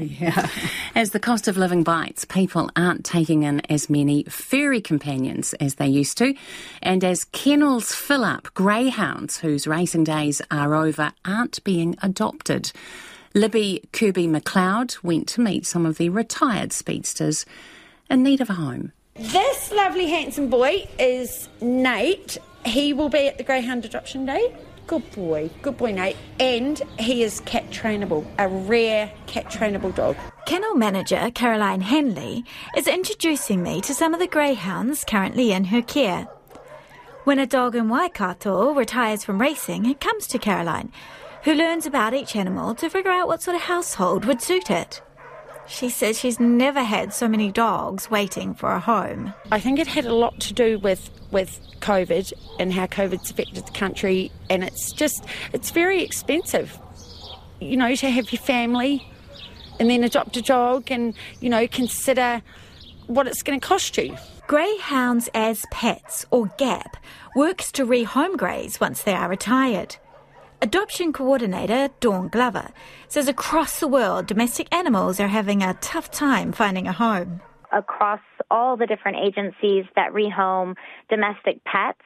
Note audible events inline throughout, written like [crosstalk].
[laughs] Yeah. As the cost of living bites, people aren't taking in as many furry companions as they used to. And as kennels fill up, greyhounds whose racing days are over aren't being adopted. Libby Kirkby-McLeod went to meet some of the retired speedsters in need of a home. This lovely handsome boy is Nate. He will be at the Greyhound Adoption Day. Good boy, good boy, Nate. And he is cat trainable, a rare cat trainable dog. Kennel manager Caroline Henley is introducing me to some of the greyhounds currently in her care. When a dog in Waikato retires from racing, it comes to Caroline, who learns about each animal to figure out what sort of household would suit it. She says she's never had so many dogs waiting for a home. I think it had a lot to do with with COVID and how COVID's affected the country, and it's just it's very expensive, you know, to have your family and then adopt a dog, and you know consider what it's going to cost you. Greyhounds as Pets, or GAP, works to rehome greys once they are retired. Adoption coordinator Dawn Glover says across the world, domestic animals are having a tough time finding a home. Across all the different agencies that rehome domestic pets,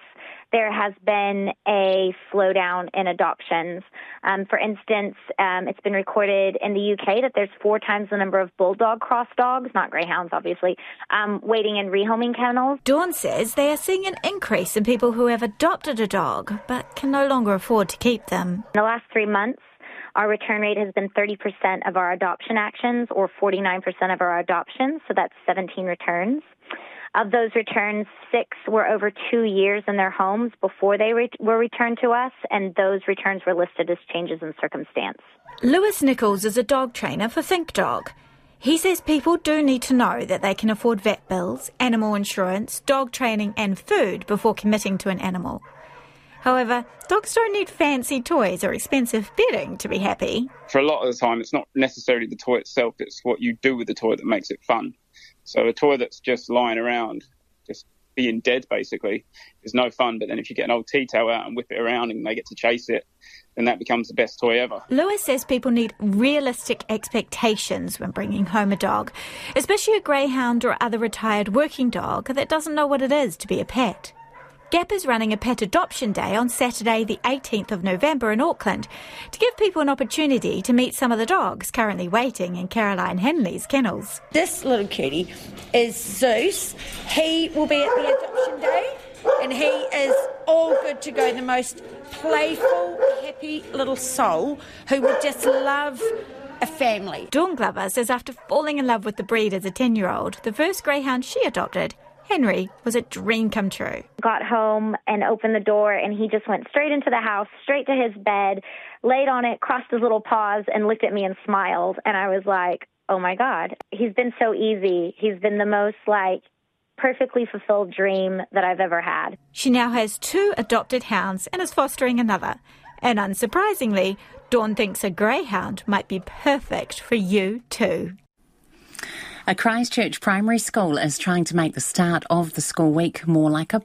there has been a slowdown in adoptions. Um, for instance, um, it's been recorded in the UK that there's four times the number of bulldog cross dogs, not greyhounds, obviously, um, waiting in rehoming kennels. Dawn says they are seeing an increase in people who have adopted a dog but can no longer afford to keep them. In the last three months, our return rate has been 30% of our adoption actions or 49% of our adoptions, so that's 17 returns. Of those returns, six were over two years in their homes before they re- were returned to us, and those returns were listed as changes in circumstance. Lewis Nichols is a dog trainer for Think Dog. He says people do need to know that they can afford vet bills, animal insurance, dog training, and food before committing to an animal. However, dogs don't need fancy toys or expensive bedding to be happy. For a lot of the time, it's not necessarily the toy itself, it's what you do with the toy that makes it fun. So a toy that's just lying around, just being dead basically, is no fun. But then if you get an old tea towel out and whip it around and they get to chase it, then that becomes the best toy ever. Lewis says people need realistic expectations when bringing home a dog, especially a greyhound or other retired working dog that doesn't know what it is to be a pet. GAP is running a pet adoption day on Saturday, the 18th of November in Auckland to give people an opportunity to meet some of the dogs currently waiting in Caroline Henley's kennels. This little cutie is Zeus. He will be at the adoption day and he is all good to go. The most playful, happy little soul who would just love a family. Dawn Glover says after falling in love with the breed as a 10 year old, the first greyhound she adopted Henry was a dream come true. Got home and opened the door, and he just went straight into the house, straight to his bed, laid on it, crossed his little paws, and looked at me and smiled. And I was like, oh my God, he's been so easy. He's been the most like perfectly fulfilled dream that I've ever had. She now has two adopted hounds and is fostering another. And unsurprisingly, Dawn thinks a greyhound might be perfect for you too. A Christchurch primary school is trying to make the start of the school week more like a